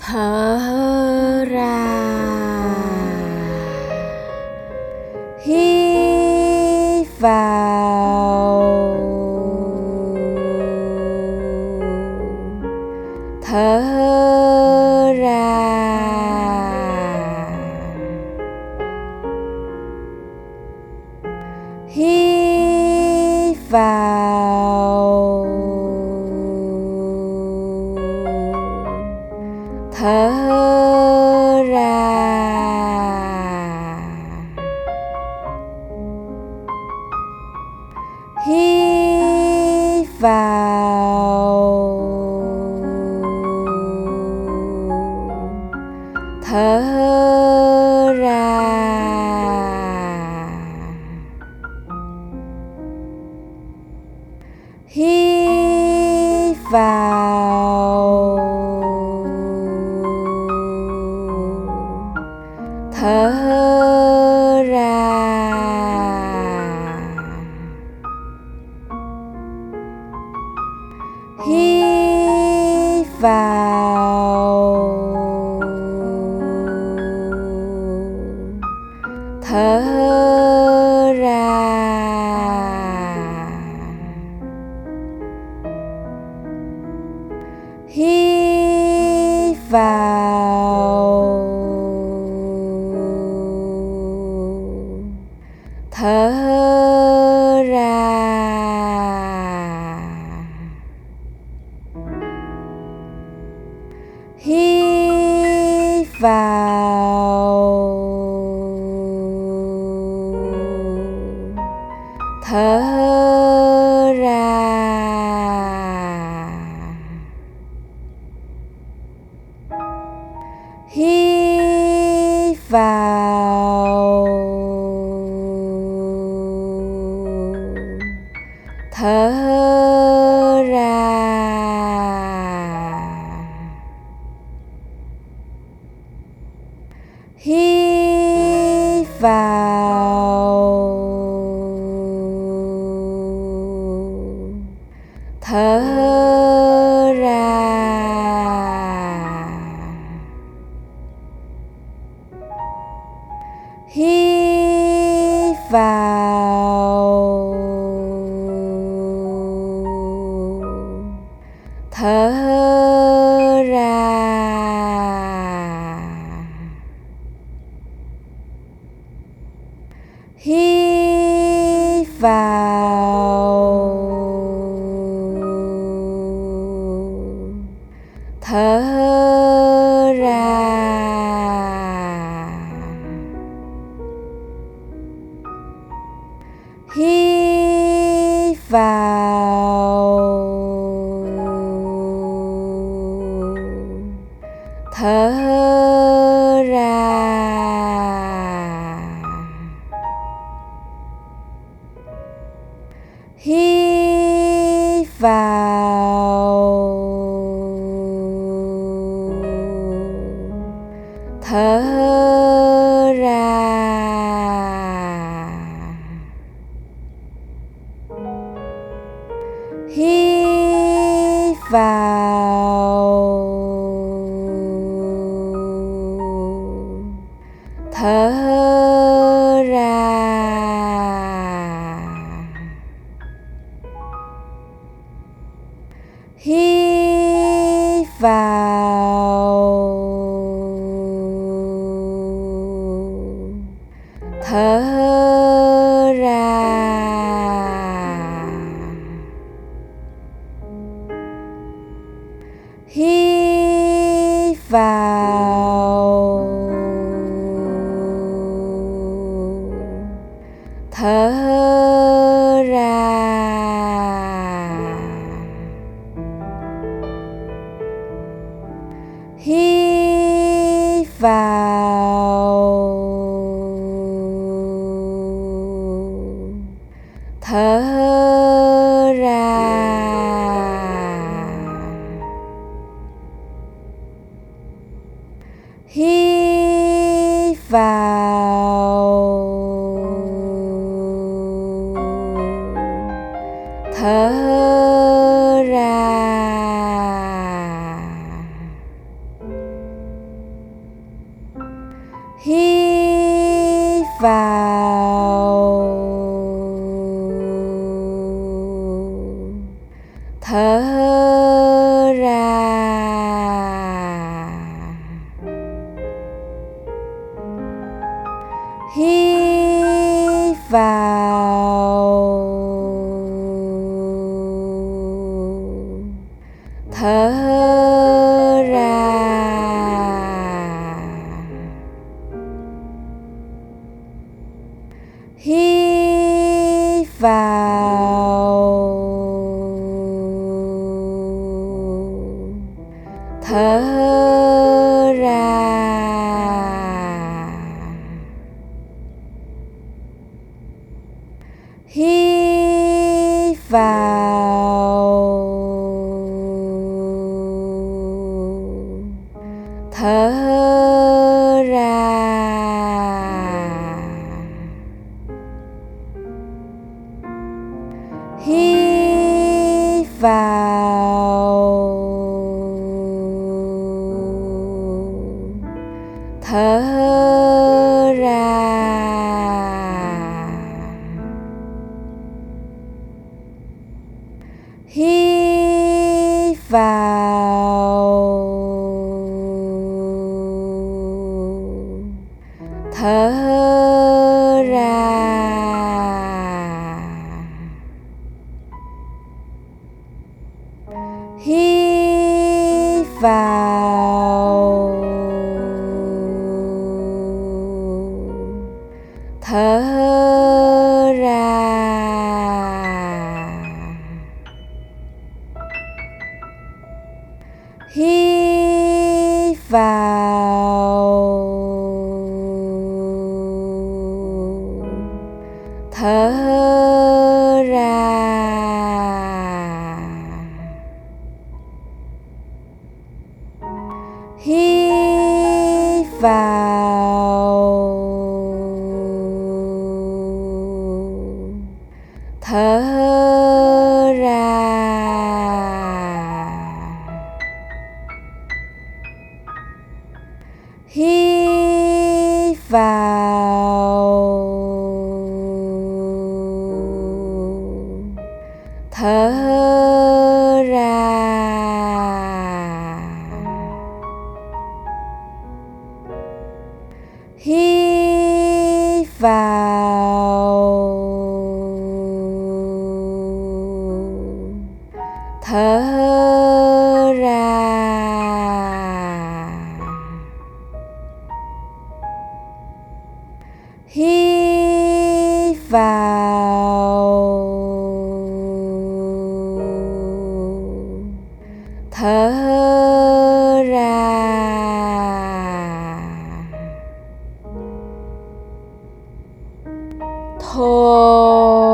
thở ra. Hít vào. Thở ra. Hít vào. Vào. Thở ra. Hít vào. Thở hít vào. Thở ra. Hít vào. Vào thở ra. Hít vào. Thở vào thở ra. Hít vào. Thở ra. Hít vào. Thở ra. Hít vào. Hít vào. Thở ra. Hít vào. Thở thở ra. Hít vào. Thở ra. Hít vào. Hít vào. Thở ra. Hít vào. Thở thở ra. Hít vào. Thở ra. Hít vào. Hít vào. Thở ra. Hít vào. Thở thở ra. Hít vào. Thở ra. Thôi